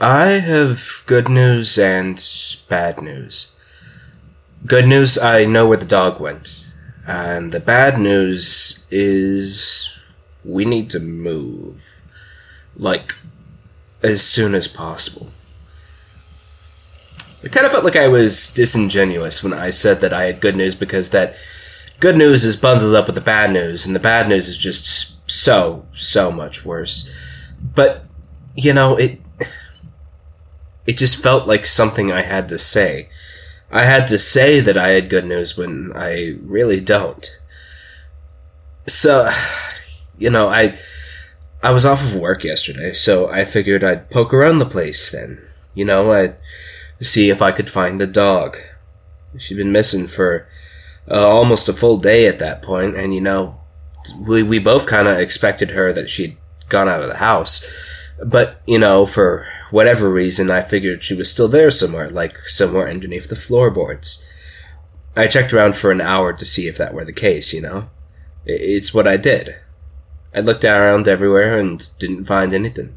I have good news and bad news. Good news, I know where the dog went. And the bad news is we need to move. Like, as soon as possible. It kind of felt like I was disingenuous when I said that I had good news because that good news is bundled up with the bad news, and the bad news is just so, so much worse. But, you know, it. It just felt like something I had to say. I had to say that I had good news when I really don't. So, you know, I I was off of work yesterday, so I figured I'd poke around the place then. You know, I'd see if I could find the dog. She'd been missing for uh, almost a full day at that point, and you know, we we both kind of expected her that she'd gone out of the house. But, you know, for whatever reason, I figured she was still there somewhere, like somewhere underneath the floorboards. I checked around for an hour to see if that were the case, you know? It's what I did. I looked around everywhere and didn't find anything.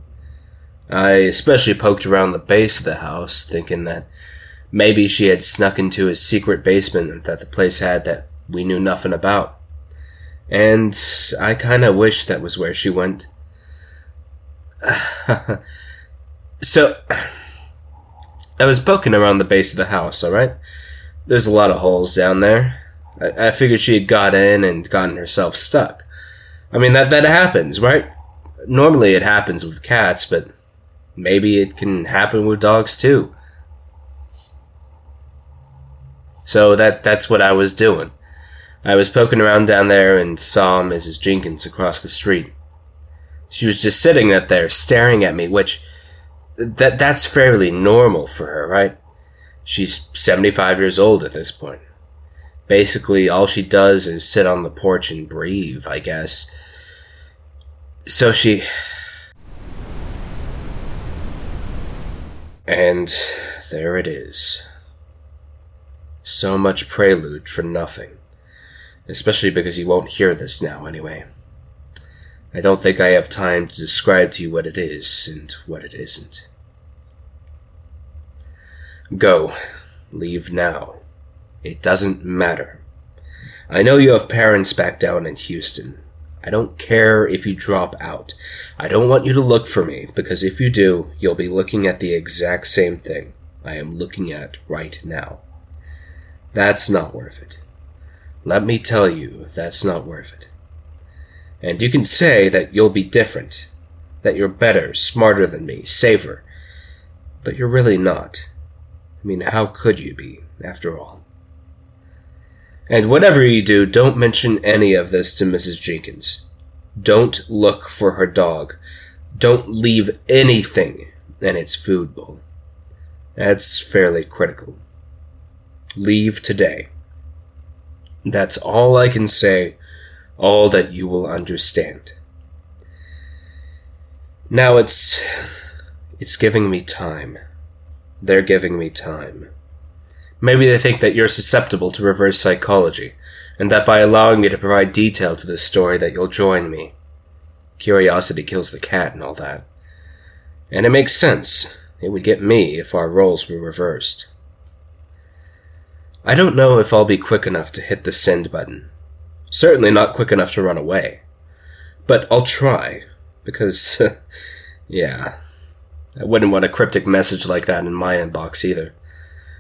I especially poked around the base of the house, thinking that maybe she had snuck into a secret basement that the place had that we knew nothing about. And I kinda wish that was where she went. so, I was poking around the base of the house, alright? There's a lot of holes down there. I, I figured she had got in and gotten herself stuck. I mean, that, that happens, right? Normally it happens with cats, but maybe it can happen with dogs too. So that that's what I was doing. I was poking around down there and saw Mrs. Jenkins across the street. She was just sitting up there staring at me, which that that's fairly normal for her, right? She's 75 years old at this point. Basically, all she does is sit on the porch and breathe, I guess. So she. And there it is. So much prelude for nothing. Especially because you won't hear this now, anyway. I don't think I have time to describe to you what it is and what it isn't. Go. Leave now. It doesn't matter. I know you have parents back down in Houston. I don't care if you drop out. I don't want you to look for me, because if you do, you'll be looking at the exact same thing I am looking at right now. That's not worth it. Let me tell you, that's not worth it. And you can say that you'll be different, that you're better, smarter than me, safer. But you're really not. I mean, how could you be, after all? And whatever you do, don't mention any of this to Mrs. Jenkins. Don't look for her dog. Don't leave anything in its food bowl. That's fairly critical. Leave today. That's all I can say all that you will understand. Now it's. it's giving me time. They're giving me time. Maybe they think that you're susceptible to reverse psychology, and that by allowing me to provide detail to this story that you'll join me. Curiosity kills the cat and all that. And it makes sense. It would get me if our roles were reversed. I don't know if I'll be quick enough to hit the send button. Certainly not quick enough to run away. But I'll try, because, yeah, I wouldn't want a cryptic message like that in my inbox either.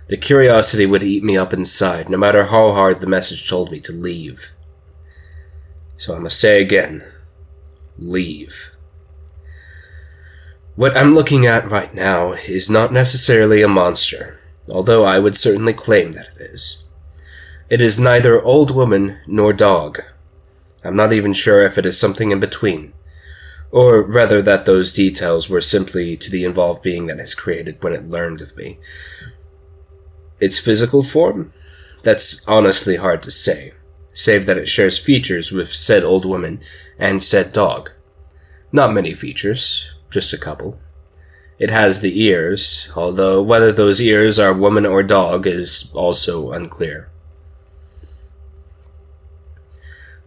The curiosity would eat me up inside, no matter how hard the message told me to leave. So I must say again leave. What I'm looking at right now is not necessarily a monster, although I would certainly claim that it is. It is neither old woman nor dog. I'm not even sure if it is something in between. Or rather, that those details were simply to the involved being that has created when it learned of me. Its physical form? That's honestly hard to say, save that it shares features with said old woman and said dog. Not many features, just a couple. It has the ears, although whether those ears are woman or dog is also unclear.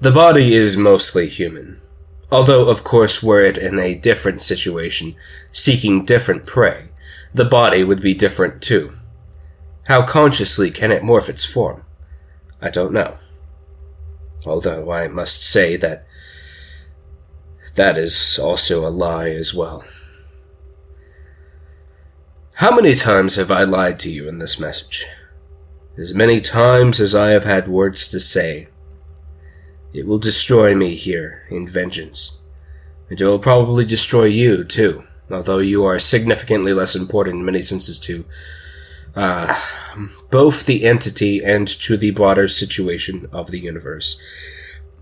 The body is mostly human. Although, of course, were it in a different situation, seeking different prey, the body would be different too. How consciously can it morph its form? I don't know. Although I must say that that is also a lie as well. How many times have I lied to you in this message? As many times as I have had words to say. It will destroy me here in vengeance. And it will probably destroy you, too, although you are significantly less important in many senses to uh, both the entity and to the broader situation of the universe.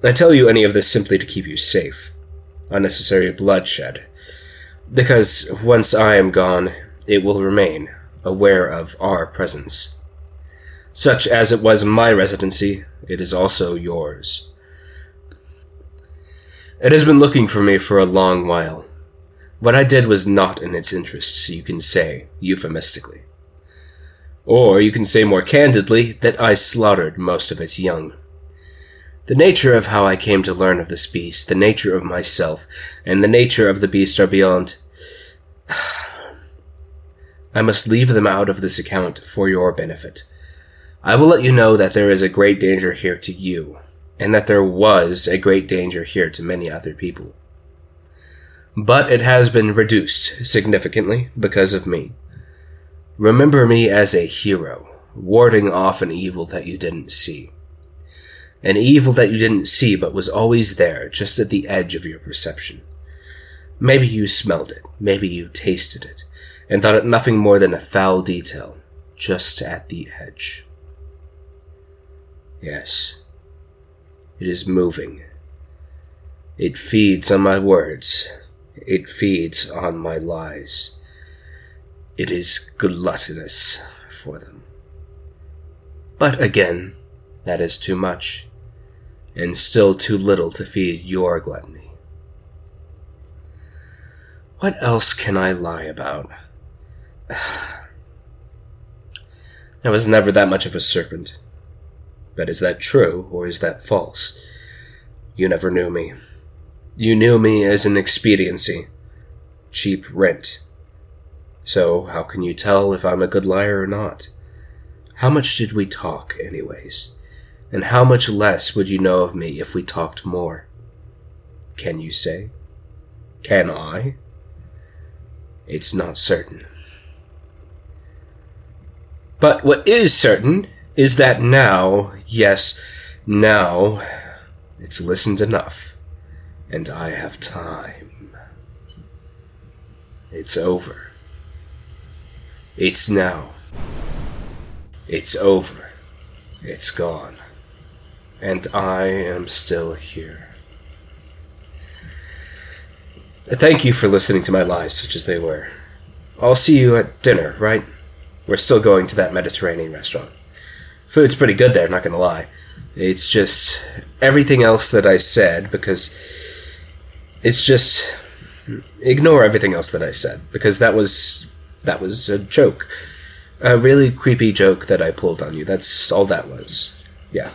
I tell you any of this simply to keep you safe. Unnecessary bloodshed. Because once I am gone, it will remain aware of our presence. Such as it was my residency, it is also yours. It has been looking for me for a long while. What I did was not in its interests, you can say, euphemistically. Or you can say more candidly that I slaughtered most of its young. The nature of how I came to learn of this beast, the nature of myself, and the nature of the beast are beyond. I must leave them out of this account for your benefit. I will let you know that there is a great danger here to you, and that there was a great danger here to many other people. But it has been reduced significantly because of me. Remember me as a hero, warding off an evil that you didn't see. An evil that you didn't see but was always there, just at the edge of your perception. Maybe you smelled it, maybe you tasted it, and thought it nothing more than a foul detail, just at the edge. Yes, it is moving. It feeds on my words. It feeds on my lies. It is gluttonous for them. But again, that is too much, and still too little to feed your gluttony. What else can I lie about? I was never that much of a serpent. But is that true, or is that false? You never knew me. You knew me as an expediency. Cheap rent. So, how can you tell if I'm a good liar or not? How much did we talk, anyways? And how much less would you know of me if we talked more? Can you say? Can I? It's not certain. But what is certain is that now, yes, now, it's listened enough, and I have time. It's over. It's now. It's over. It's gone. And I am still here. Thank you for listening to my lies, such as they were. I'll see you at dinner, right? We're still going to that Mediterranean restaurant. Food's pretty good there, not gonna lie. It's just everything else that I said, because it's just. Ignore everything else that I said, because that was that was a joke. A really creepy joke that I pulled on you. That's all that was. Yeah.